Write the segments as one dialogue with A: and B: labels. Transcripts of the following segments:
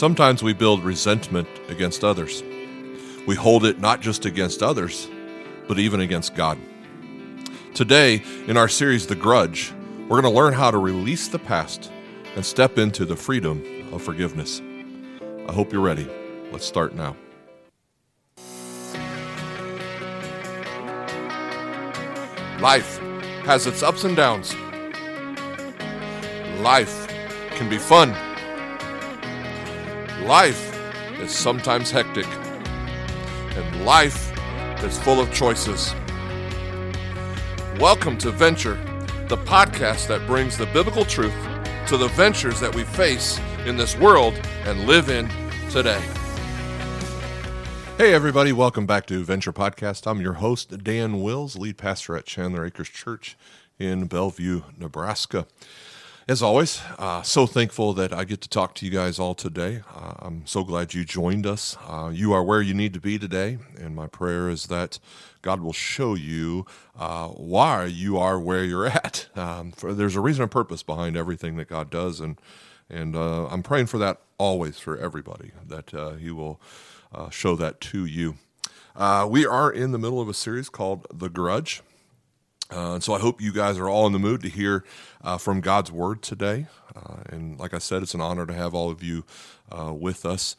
A: Sometimes we build resentment against others. We hold it not just against others, but even against God. Today, in our series, The Grudge, we're going to learn how to release the past and step into the freedom of forgiveness. I hope you're ready. Let's start now. Life has its ups and downs. Life can be fun. Life is sometimes hectic. And life is full of choices. Welcome to Venture, the podcast that brings the biblical truth to the ventures that we face in this world and live in today. Hey, everybody, welcome back to Venture Podcast. I'm your host, Dan Wills, lead pastor at Chandler Acres Church in Bellevue, Nebraska. As always, uh, so thankful that I get to talk to you guys all today. Uh, I'm so glad you joined us. Uh, you are where you need to be today, and my prayer is that God will show you uh, why you are where you're at. Um, for, there's a reason and purpose behind everything that God does, and and uh, I'm praying for that always for everybody that uh, He will show that to you. We are in the middle of a series called The Grudge. Uh, and so I hope you guys are all in the mood to hear uh, from God's Word today. Uh, and like I said, it's an honor to have all of you uh, with us.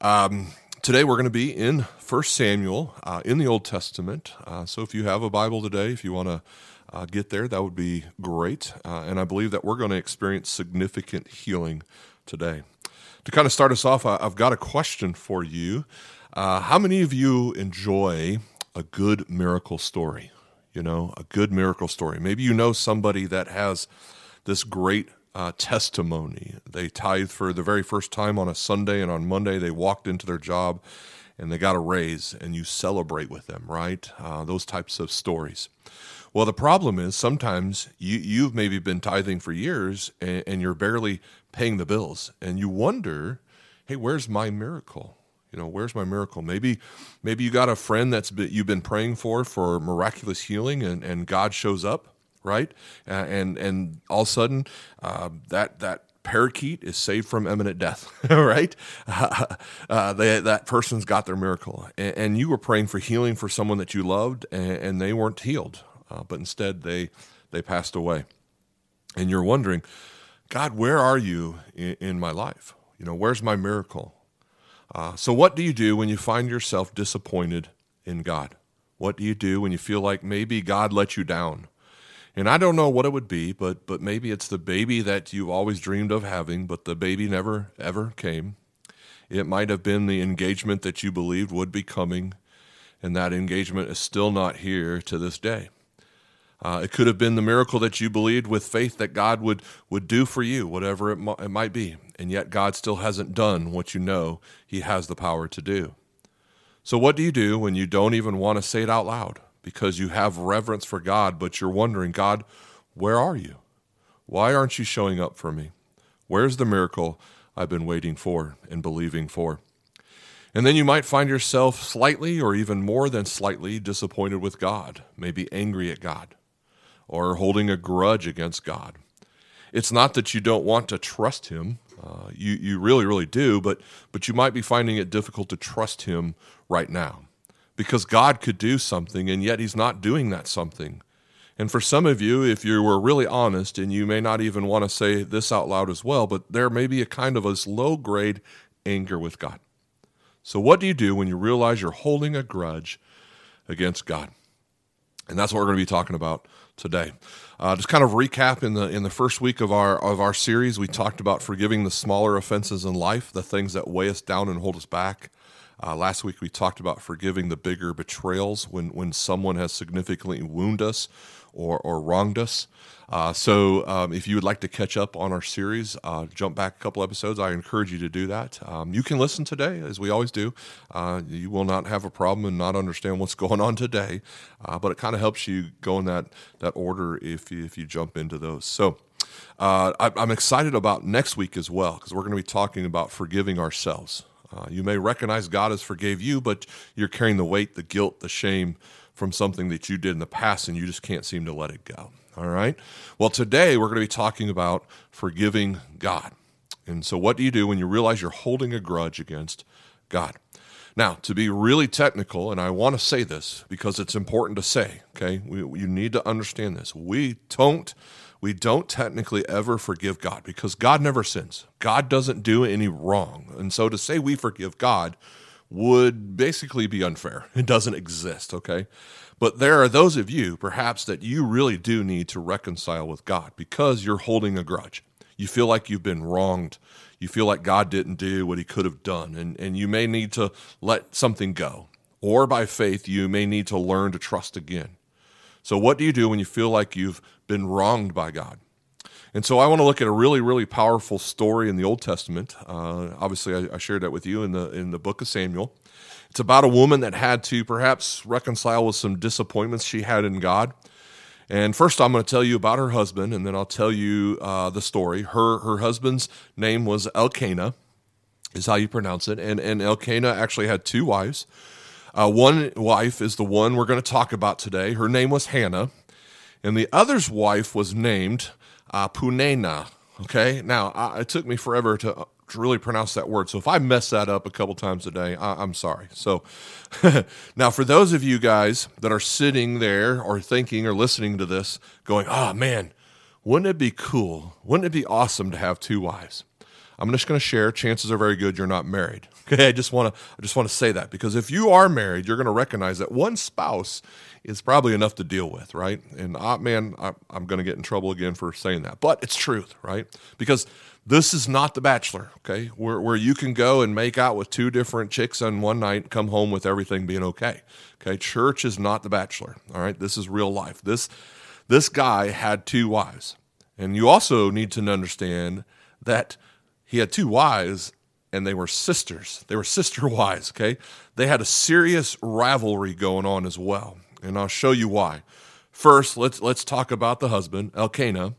A: Um, today we're going to be in 1 Samuel in the Old Testament. so if you have a Bible today, if you want to get there, that would be great. and I believe that we're going to experience significant healing today to kind of start us off, I've got a question for you. Uh, how many of you enjoy a good miracle story? You know, a good miracle story. Maybe you know somebody that has this great uh, testimony. They tithe for the very first time on a Sunday, and on Monday they walked into their job and they got a raise, and you celebrate with them, right? Uh, those types of stories. Well, the problem is sometimes you, you've maybe been tithing for years and, and you're barely paying the bills, and you wonder, hey, where's my miracle? You know, where's my miracle? Maybe, maybe you got a friend that's been, you've been praying for for miraculous healing, and, and God shows up, right? Uh, and and all of a sudden, uh, that that parakeet is saved from imminent death, right? Uh, they, that person's got their miracle, and, and, you were praying for healing for someone that you loved, and, and they weren't healed, uh, but instead they they passed away, and you're wondering, God, where are you in, in my life? You know, where's my miracle? Uh, so, what do you do when you find yourself disappointed in God? What do you do when you feel like maybe God let you down? And I don't know what it would be, but but maybe it's the baby that you always dreamed of having, but the baby never ever came. It might have been the engagement that you believed would be coming, and that engagement is still not here to this day. Uh, it could have been the miracle that you believed with faith that God would, would do for you, whatever it, it might be. And yet God still hasn't done what you know He has the power to do. So, what do you do when you don't even want to say it out loud because you have reverence for God, but you're wondering, God, where are you? Why aren't you showing up for me? Where's the miracle I've been waiting for and believing for? And then you might find yourself slightly or even more than slightly disappointed with God, maybe angry at God or holding a grudge against God. It's not that you don't want to trust Him. Uh, you, you really, really do, but, but you might be finding it difficult to trust Him right now because God could do something and yet He's not doing that something. And for some of you, if you were really honest, and you may not even want to say this out loud as well, but there may be a kind of a low grade anger with God. So, what do you do when you realize you're holding a grudge against God? And that's what we're going to be talking about today. Uh, just kind of recap in the in the first week of our of our series, we talked about forgiving the smaller offenses in life, the things that weigh us down and hold us back. Uh, last week we talked about forgiving the bigger betrayals when when someone has significantly wounded us or or wronged us. Uh, so um, if you would like to catch up on our series, uh, jump back a couple episodes. I encourage you to do that. Um, you can listen today, as we always do. Uh, you will not have a problem and not understand what's going on today, uh, but it kind of helps you go in that that order if you, if you jump into those. So. Uh, I, I'm excited about next week as well because we're going to be talking about forgiving ourselves. Uh, you may recognize God has forgave you, but you're carrying the weight, the guilt, the shame from something that you did in the past, and you just can't seem to let it go. All right. Well, today we're going to be talking about forgiving God. And so, what do you do when you realize you're holding a grudge against God? Now, to be really technical, and I want to say this because it's important to say, okay, we, you need to understand this. We don't, we don't technically ever forgive God because God never sins. God doesn't do any wrong. And so to say we forgive God would basically be unfair. It doesn't exist, okay? But there are those of you, perhaps, that you really do need to reconcile with God because you're holding a grudge. You feel like you've been wronged you feel like God didn't do what he could have done, and, and you may need to let something go. Or by faith, you may need to learn to trust again. So, what do you do when you feel like you've been wronged by God? And so, I want to look at a really, really powerful story in the Old Testament. Uh, obviously, I, I shared that with you in the in the book of Samuel. It's about a woman that had to perhaps reconcile with some disappointments she had in God. And first, I'm going to tell you about her husband, and then I'll tell you uh, the story. Her her husband's name was Elkanah, is how you pronounce it, and and Elkanah actually had two wives. Uh, one wife is the one we're going to talk about today. Her name was Hannah, and the other's wife was named uh, Punena. Okay, now I, it took me forever to to really pronounce that word. So if I mess that up a couple times a day, I, am sorry. So now, for those of you guys that are sitting there or thinking or listening to this, going, "Oh man, wouldn't it be cool? Wouldn't it be awesome to have two wives?" I'm just going to share. Chances are very good you're not married. Okay, I just want to I just want to say that because if you are married, you're going to recognize that one spouse is probably enough to deal with, right? And uh, man, I, I'm going to get in trouble again for saying that, but it's truth, right? Because this is not The Bachelor, okay? Where, where you can go and make out with two different chicks on one night, come home with everything being okay. Okay, church is not The Bachelor. All right, this is real life. This this guy had two wives, and you also need to understand that he had two wives, and they were sisters. They were sister wives. Okay, they had a serious rivalry going on as well, and I'll show you why. First, let's let's talk about the husband, Elkanah.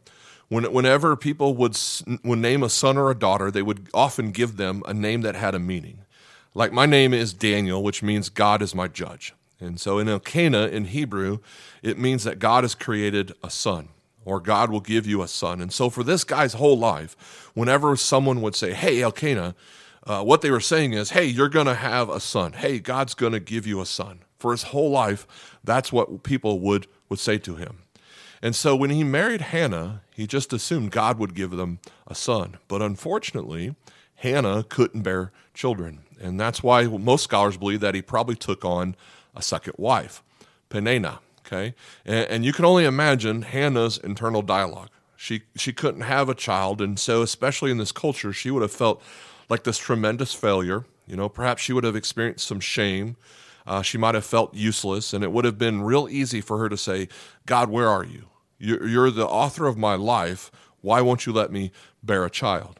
A: When, whenever people would, would name a son or a daughter, they would often give them a name that had a meaning. Like my name is Daniel, which means God is my judge. And so in Elkanah, in Hebrew, it means that God has created a son, or God will give you a son. And so for this guy's whole life, whenever someone would say, Hey, Elkanah, uh, what they were saying is, Hey, you're going to have a son. Hey, God's going to give you a son. For his whole life, that's what people would, would say to him. And so when he married Hannah, he just assumed God would give them a son. But unfortunately, Hannah couldn't bear children. And that's why most scholars believe that he probably took on a second wife, Peninnah. Okay. And, and you can only imagine Hannah's internal dialogue. She, she couldn't have a child. And so, especially in this culture, she would have felt like this tremendous failure. You know, perhaps she would have experienced some shame. Uh, she might have felt useless, and it would have been real easy for her to say, God, where are you? You're the author of my life. Why won't you let me bear a child?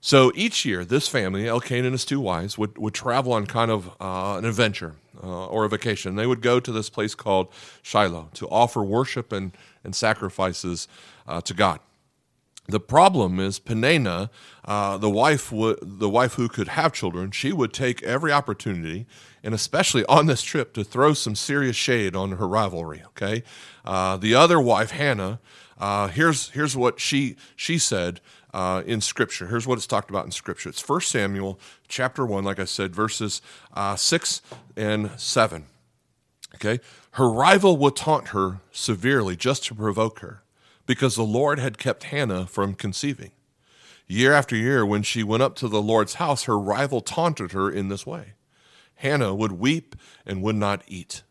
A: So each year, this family, Elkanah and his two wives, would, would travel on kind of uh, an adventure uh, or a vacation. They would go to this place called Shiloh to offer worship and, and sacrifices uh, to God. The problem is Peninnah, uh, the wife, the wife who could have children, she would take every opportunity and especially on this trip to throw some serious shade on her rivalry. Okay, uh, the other wife, Hannah, uh, here's here's what she she said uh, in Scripture. Here's what it's talked about in Scripture. It's 1 Samuel chapter one, like I said, verses uh, six and seven. Okay, her rival would taunt her severely just to provoke her, because the Lord had kept Hannah from conceiving. Year after year, when she went up to the Lord's house, her rival taunted her in this way. Hannah would weep and would not eat.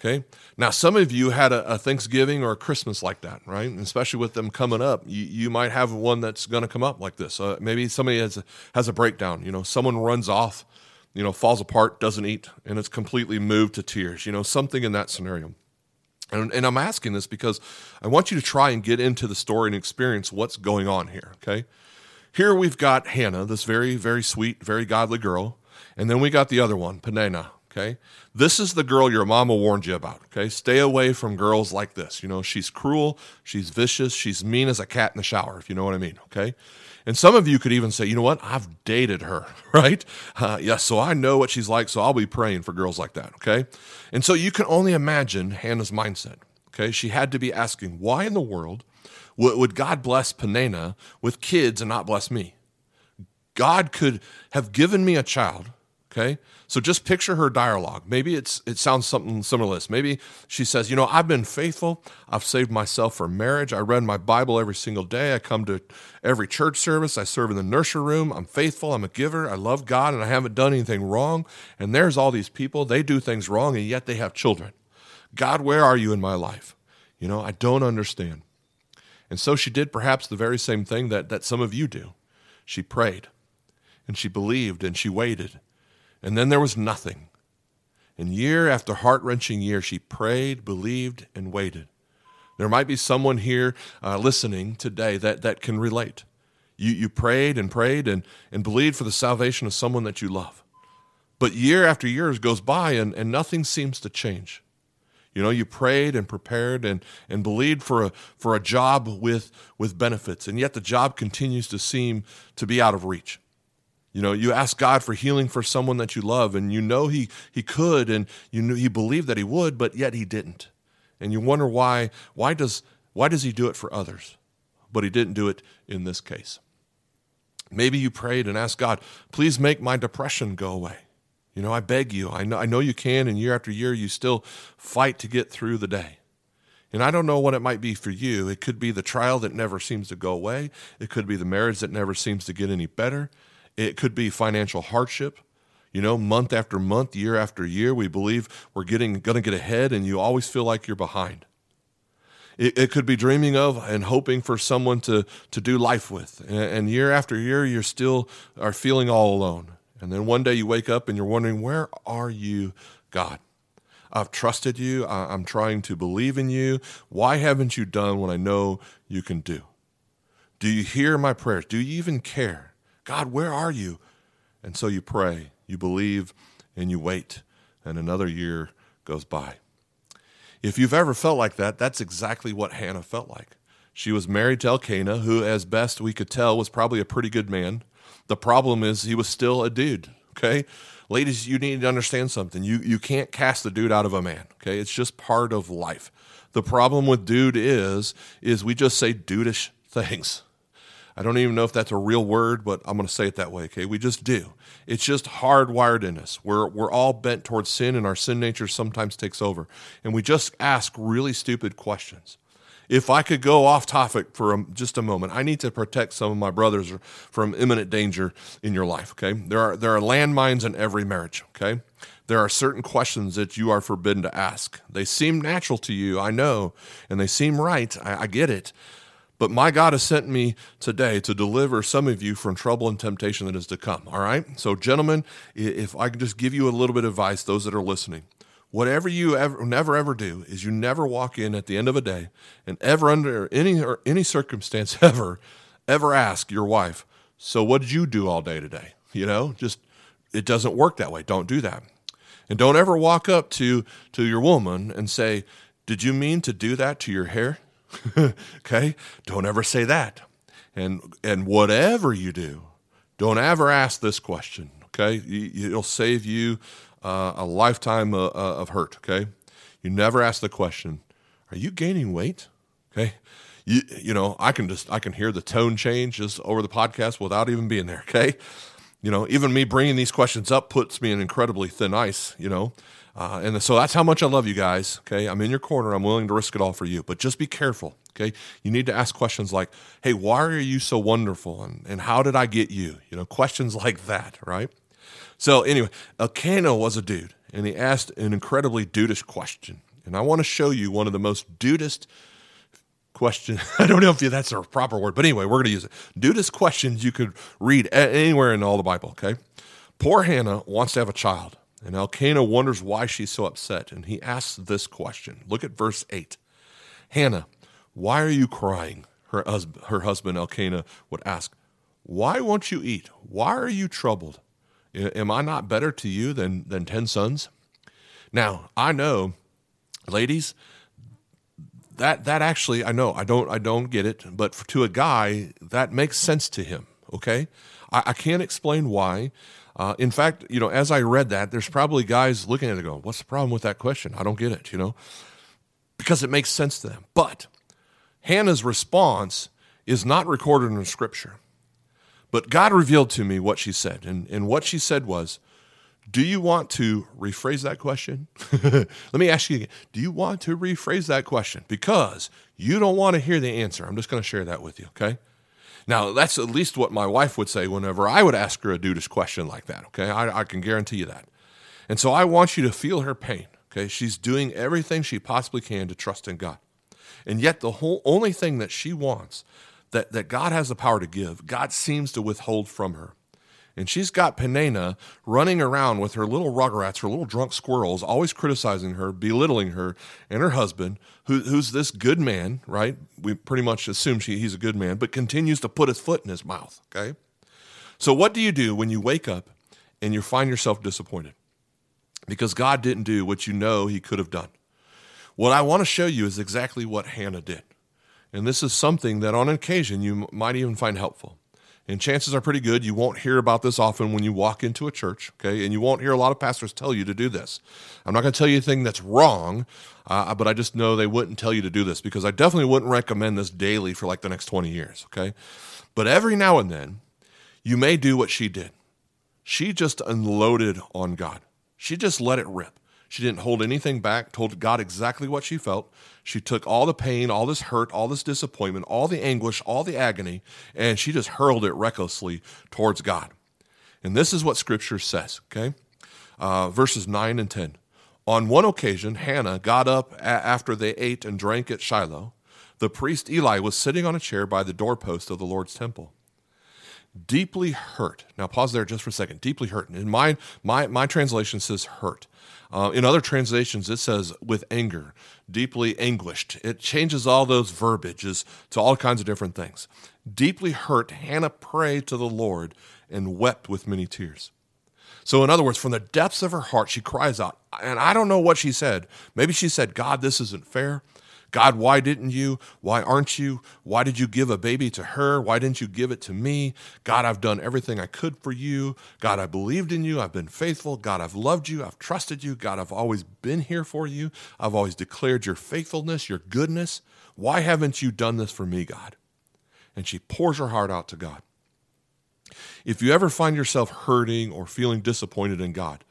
A: Okay. Now, some of you had a, a, Thanksgiving or a Christmas like that, right? Especially with them coming up, you, you might have one that's going to come up like this. Uh, maybe somebody has a, has a breakdown. You know, someone runs off, you know, falls apart, doesn't eat, and it's completely moved to tears. You know, something in that scenario. And, and I'm asking this because I want you to try and get into the story and experience what's going on here. Okay. Here we've got Hannah, this very, very sweet, very godly girl and then we got the other one, Peninnah. Okay. This is the girl your mama warned you about. Okay. Stay away from girls like this. You know, she's cruel, she's vicious, she's mean as a cat in the shower, if you know what I mean. Okay. And some of you could even say, you know what? I've dated her, right? Uh, yes, yeah, so I know what she's like, so I'll be praying for girls like that, okay? And so you can only imagine Hannah's mindset, okay? She had to be asking, why in the world would God bless Peninnah with kids and not bless me? God could have given me a child, okay? So just picture her dialogue. Maybe it's it sounds something similar to this. Maybe she says, "You know, I've been faithful. I've saved myself for marriage. I read my Bible every single day. I come to every church service. I serve in the nursery room. I'm faithful. I'm a giver. I love God and I haven't done anything wrong. And there's all these people, they do things wrong and yet they have children. God, where are you in my life? You know, I don't understand." And so she did perhaps the very same thing that, that some of you do. She prayed and she believed and she waited and then there was nothing. And year after heart wrenching year, she prayed, believed, and waited. There might be someone here uh, listening today that, that can relate. You, you prayed and prayed and, and believed for the salvation of someone that you love. But year after year goes by and, and nothing seems to change. You know, you prayed and prepared and, and believed for a, for a job with, with benefits, and yet the job continues to seem to be out of reach. You know, you ask God for healing for someone that you love, and you know He He could, and you knew He believed that He would, but yet He didn't. And you wonder why. Why does why does He do it for others, but He didn't do it in this case? Maybe you prayed and asked God, please make my depression go away. You know, I beg you. I know I know you can, and year after year you still fight to get through the day. And I don't know what it might be for you. It could be the trial that never seems to go away. It could be the marriage that never seems to get any better. It could be financial hardship. You know, month after month, year after year, we believe we're getting going to get ahead, and you always feel like you're behind. It, it, could be dreaming of and hoping for someone to to do life with, and, and year after year, you're still are feeling all alone. And then one day you wake up and you're wondering, where are you, God? I've trusted you. I'm trying to believe in you. Why haven't you done what I know you can do? Do you hear my prayers? Do you even care? God, where are you? And so you pray, you believe, and you wait, and another year goes by. If you've ever felt like that, that's exactly what Hannah felt like. She was married to Elkanah, who, as best we could tell, was probably a pretty good man. The problem is he was still a dude, okay? Ladies, you need to understand something. You, you can't cast the dude out of a man, okay? It's just part of life. The problem with dude is, is we just say dudeish things. I don't even know if that's a real word, but I'm going to say it that way. Okay, we just do. It's just hardwired in us. We're we're all bent towards sin, and our sin nature sometimes takes over, and we just ask really stupid questions. If I could go off topic for a, just a moment, I need to protect some of my brothers from imminent danger in your life. Okay, there are there are landmines in every marriage. Okay, there are certain questions that you are forbidden to ask. They seem natural to you, I know, and they seem right. I, I get it but my God has sent me today to deliver some of you from trouble and temptation that is to come. All right? So, gentlemen, if I can just give you a little bit of advice, those that are listening, whatever you ever never ever do is you never walk in at the end of a day and ever under any or any circumstance ever ever ask your wife so what did you do all day today you know just it doesn't work that way don't do that and don't ever walk up to to your woman and say did you mean to do that to your hair okay? Don't ever say that. And and whatever you do, don't ever ask this question, okay? It'll save you uh, a lifetime of, uh, uh, of hurt, okay? You never ask the question, are you gaining weight? Okay? You, you know, I can just I can hear the tone change just over the podcast without even being there, okay? You know, even me bringing these questions up puts me in incredibly thin ice, you know. Uh, and so that's how much I love you guys. Okay. I'm in your corner. I'm willing to risk it all for you, but just be careful. Okay. You need to ask questions like, Hey, why are you so wonderful? And, and how did I get you? You know, questions like that. Right. So anyway, Elkanah was a dude and he asked an incredibly dudish question. And I want to show you one of the most dudest question. I don't know if that's a proper word, but anyway, we're going to use it. Dudest questions you could read anywhere in all the Bible. Okay. Poor Hannah wants to have a child. And Elkanah wonders why she's so upset, and he asks this question. Look at verse 8. Hannah, why are you crying? Her, husband, her husband Elkanah would ask, Why won't you eat? Why are you troubled? Am I not better to you than, than 10 sons? Now, I know, ladies, that that actually I know I don't I don't get it, but for, to a guy that makes sense to him. Okay, I, I can't explain why. Uh, in fact, you know, as I read that, there's probably guys looking at it going, "What's the problem with that question? I don't get it." You know, because it makes sense to them. But Hannah's response is not recorded in Scripture. But God revealed to me what she said. And, and what she said was, Do you want to rephrase that question? Let me ask you again. Do you want to rephrase that question? Because you don't want to hear the answer. I'm just going to share that with you, okay? Now, that's at least what my wife would say whenever I would ask her a dudish question like that, okay? I, I can guarantee you that. And so I want you to feel her pain, okay? She's doing everything she possibly can to trust in God. And yet, the whole only thing that she wants that, that God has the power to give, God seems to withhold from her. And she's got Peninnah running around with her little rugrats, her little drunk squirrels, always criticizing her, belittling her and her husband, who, who's this good man, right? We pretty much assume she, he's a good man, but continues to put his foot in his mouth, okay? So, what do you do when you wake up and you find yourself disappointed? Because God didn't do what you know he could have done. What I want to show you is exactly what Hannah did. And this is something that on occasion you might even find helpful. And chances are pretty good you won't hear about this often when you walk into a church, okay? And you won't hear a lot of pastors tell you to do this. I'm not going to tell you anything that's wrong, uh, but I just know they wouldn't tell you to do this because I definitely wouldn't recommend this daily for like the next 20 years, okay? But every now and then, you may do what she did. She just unloaded on God, she just let it rip. She didn't hold anything back, told God exactly what she felt. She took all the pain, all this hurt, all this disappointment, all the anguish, all the agony, and she just hurled it recklessly towards God. And this is what Scripture says, okay? Uh, verses 9 and 10. On one occasion, Hannah got up a- after they ate and drank at Shiloh. The priest Eli was sitting on a chair by the doorpost of the Lord's temple deeply hurt. Now pause there just for a second. Deeply hurt. In my my my translation says hurt. Uh, in other translations, it says with anger, deeply anguished. It changes all those verbiages to all kinds of different things. Deeply hurt, Hannah prayed to the Lord and wept with many tears. So, in other words, from the depths of her heart, she cries out. And I don't know what she said. Maybe she said, God, this isn't fair. God, why didn't you? Why aren't you? Why did you give a baby to her? Why didn't you give it to me? God, I've done everything I could for you. God, I believed in you. I've been faithful. God, I've loved you. I've trusted you. God, I've always been here for you. I've always declared your faithfulness, your goodness. Why haven't you done this for me, God? And she pours her heart out to God. If you ever find yourself hurting or feeling disappointed in God,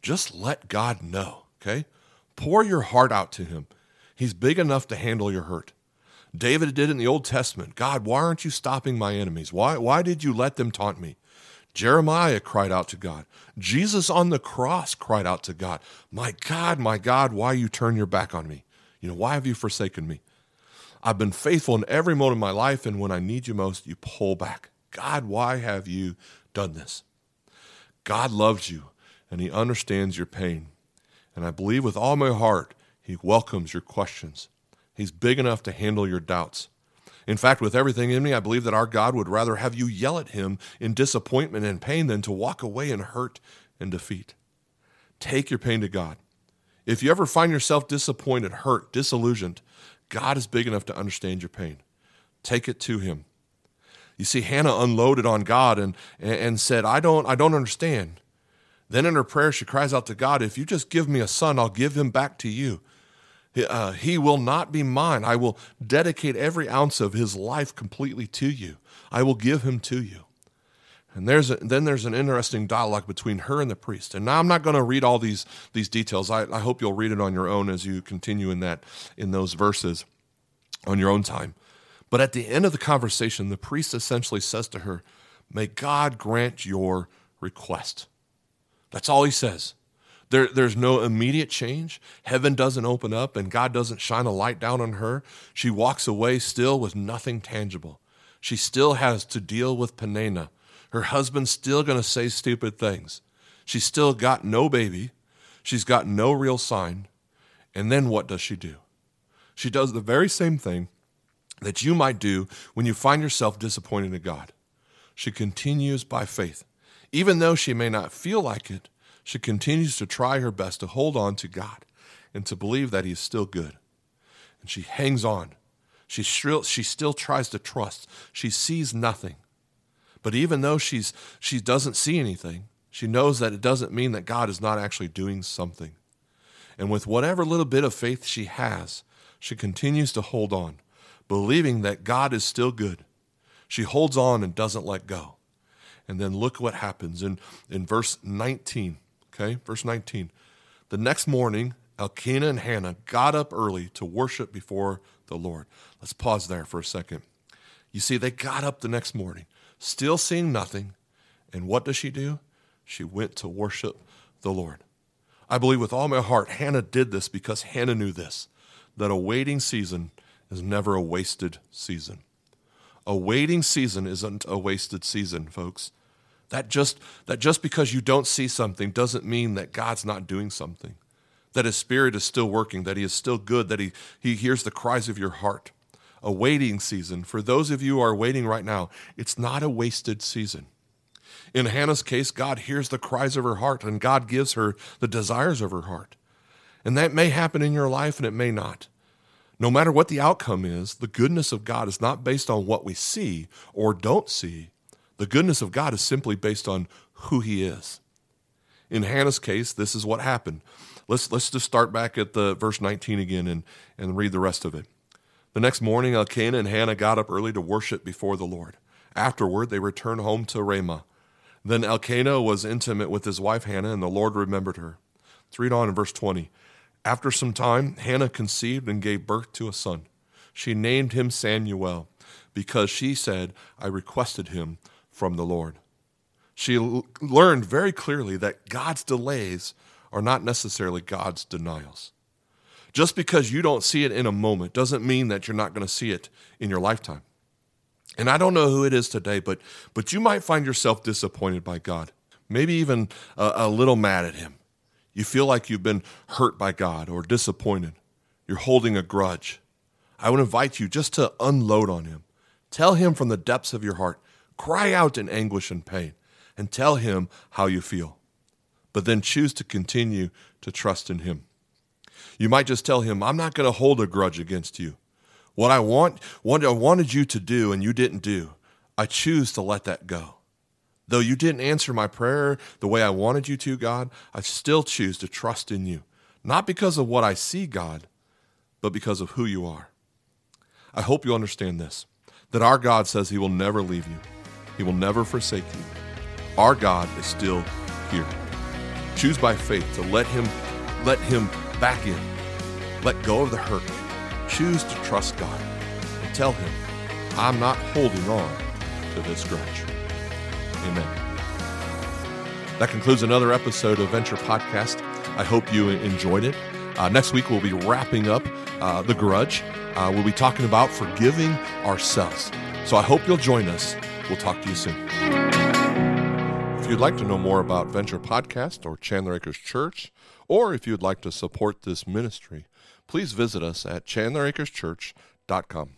A: just let God know, okay? Pour your heart out to Him. He's big enough to handle your hurt. David did in the Old Testament. God, why aren't you stopping my enemies? Why, why did you let them taunt me? Jeremiah cried out to God. Jesus on the cross cried out to God, My God, my God, why you turn your back on me? You know, why have you forsaken me? I've been faithful in every moment of my life, and when I need you most, you pull back. God, why have you done this? God loves you, and He understands your pain. And I believe with all my heart he welcomes your questions. He's big enough to handle your doubts. In fact, with everything in me, I believe that our God would rather have you yell at him in disappointment and pain than to walk away in hurt and defeat. Take your pain to God. If you ever find yourself disappointed, hurt, disillusioned, God is big enough to understand your pain. Take it to him. You see, Hannah unloaded on God and, and said, I don't, I don't understand. Then in her prayer, she cries out to God, If you just give me a son, I'll give him back to you. Uh, he will not be mine. I will dedicate every ounce of his life completely to you. I will give him to you. And there's a, then there's an interesting dialogue between her and the priest. And now I'm not going to read all these these details. I, I hope you'll read it on your own as you continue in that in those verses on your own time. But at the end of the conversation, the priest essentially says to her, "May God grant your request." That's all he says. There, there's no immediate change. Heaven doesn't open up and God doesn't shine a light down on her. She walks away still with nothing tangible. She still has to deal with Peninnah. Her husband's still going to say stupid things. She's still got no baby. She's got no real sign. And then what does she do? She does the very same thing that you might do when you find yourself disappointed in God. She continues by faith. Even though she may not feel like it, she continues to try her best to hold on to God and to believe that He is still good. And she hangs on. She still, she still tries to trust. She sees nothing. But even though she's, she doesn't see anything, she knows that it doesn't mean that God is not actually doing something. And with whatever little bit of faith she has, she continues to hold on, believing that God is still good. She holds on and doesn't let go. And then look what happens in, in verse 19. Okay, verse 19. The next morning, Elkanah and Hannah got up early to worship before the Lord. Let's pause there for a second. You see, they got up the next morning, still seeing nothing. And what does she do? She went to worship the Lord. I believe with all my heart, Hannah did this because Hannah knew this that a waiting season is never a wasted season. A waiting season isn't a wasted season, folks. That just, that just because you don't see something doesn't mean that God's not doing something, that His Spirit is still working, that He is still good, that He, he hears the cries of your heart. A waiting season, for those of you who are waiting right now, it's not a wasted season. In Hannah's case, God hears the cries of her heart and God gives her the desires of her heart. And that may happen in your life and it may not. No matter what the outcome is, the goodness of God is not based on what we see or don't see. The goodness of God is simply based on who He is. In Hannah's case, this is what happened. Let's, let's just start back at the verse 19 again and, and read the rest of it. The next morning, Elkanah and Hannah got up early to worship before the Lord. Afterward, they returned home to Ramah. Then Elkanah was intimate with his wife Hannah, and the Lord remembered her. Let's read on in verse 20. After some time, Hannah conceived and gave birth to a son. She named him Samuel because she said, I requested him from the Lord. She l- learned very clearly that God's delays are not necessarily God's denials. Just because you don't see it in a moment doesn't mean that you're not going to see it in your lifetime. And I don't know who it is today, but but you might find yourself disappointed by God, maybe even a, a little mad at Him. You feel like you've been hurt by God or disappointed. You're holding a grudge. I would invite you just to unload on Him. Tell Him from the depths of your heart. Cry out in anguish and pain, and tell Him how you feel. But then choose to continue to trust in Him. You might just tell Him, I'm not going to hold a grudge against you. What I want, what I wanted you to do and you didn't do, I choose to let that go. Though you didn't answer my prayer the way I wanted you to, God, I still choose to trust in you. Not because of what I see, God, but because of who you are. I hope you understand this that our God says He will never leave you, He will never forsake you. Our God is still here. Choose by faith to let Him, let Him back in. Let go of the hurt Choose to trust God and tell Him, I'm not holding on to this grudge. Amen. That concludes another episode of Venture Podcast. I hope you enjoyed it. Uh, next week, we'll be wrapping up uh, The Grudge. Uh, we'll be talking about forgiving ourselves. So I hope you'll join us. We'll talk to you soon. If you'd like to know more about Venture Podcast or Chandler Acres Church, or if you'd like to support this ministry, please visit us at chandleracreschurch.com.